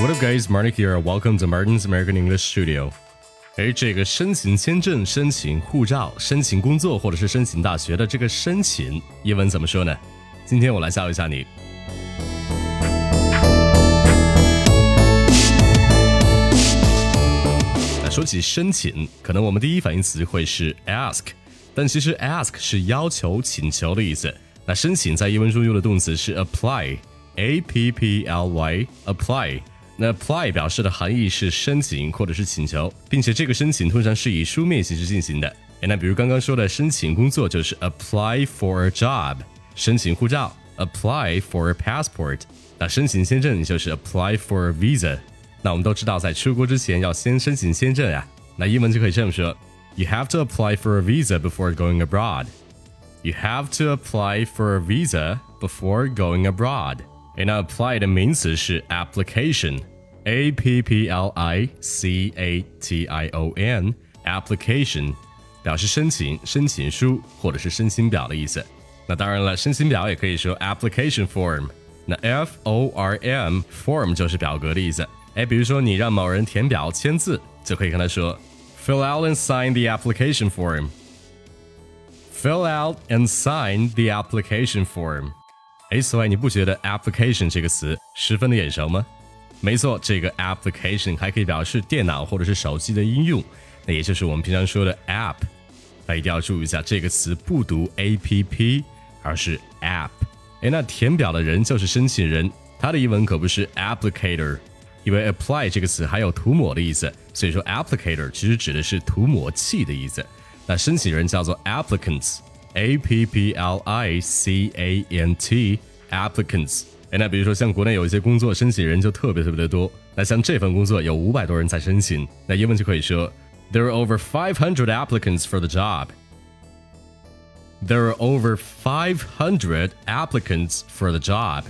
What up, guys? Martin here. Welcome to Martin's American English Studio. 哎，这个申请签证、申请护照、申请工作或者是申请大学的这个申请，英文怎么说呢？今天我来教一下你。那说起申请，可能我们第一反应词会是 ask，但其实 ask 是要求、请求的意思。那申请在英文中用的动词是 apply，a p p l y，apply。那 apply 表示的含义是申请或者是请求，并且这个申请通常是以书面形式进行的。哎，那比如刚刚说的申请工作就是 apply for a job，申请护照 apply for a passport，那申请签证就是 apply for a visa。那我们都知道，在出国之前要先申请签证呀。那英文就可以这么说：You have to apply for a visa before going abroad. You have to apply for a visa before going abroad. 哎，那 apply 的名词是 application，a p p l i c a t i o n，application 表示申请、申请书或者是申请表的意思。那当然了，申请表也可以说 application form。那 f o r m form 就是表格的意思。哎，比如说你让某人填表签字，就可以跟他说 fill out and sign the application form。fill out and sign the application form。 哎，此外，你不觉得 application 这个词十分的眼熟吗？没错，这个 application 还可以表示电脑或者是手机的应用，那也就是我们平常说的 app。那一定要注意一下，这个词不读 a p p，而是 app。哎，那填表的人就是申请人，他的英文可不是 applicator，因为 apply 这个词还有涂抹的意思，所以说 applicator 其实指的是涂抹器的意思。那申请人叫做 applicants。A P P L I C A N T applicants。哎，那比如说像国内有一些工作申请人就特别特别的多，那像这份工作有五百多人在申请，那英文就可以说 There are over five hundred applicants for the job. There are over five hundred applicants for the job.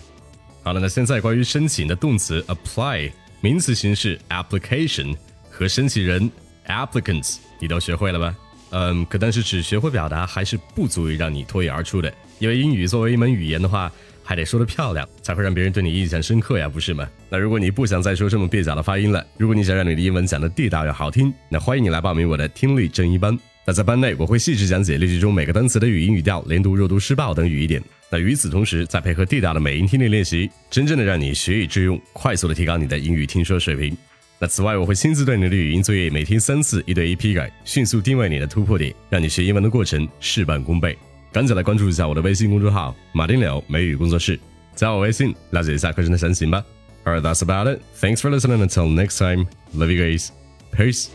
好了，那现在关于申请的动词 apply，名词形式 application 和申请人 applicants，你都学会了吗？ 嗯，可但是只学会表达还是不足以让你脱颖而出的，因为英语作为一门语言的话，还得说得漂亮，才会让别人对你印象深刻呀，不是吗？那如果你不想再说这么蹩脚的发音了，如果你想让你的英文讲得地道又好听，那欢迎你来报名我的听力正一班。那在班内，我会细致讲解例句中每个单词的语音语调、连读、弱读、失爆等语义点。那与此同时，再配合地道的美音听力练习，真正的让你学以致用，快速的提高你的英语听说水平。此外，我会亲自对你的语音作业每天三次，一对一批改，迅速定位你的突破点，让你学英文的过程事半功倍。赶紧来关注一下我的微信公众号“马丁柳美语工作室”，加我微信了解一下课程的详情吧。Alright, that's about it. Thanks for listening. Until next time, love you guys. Peace.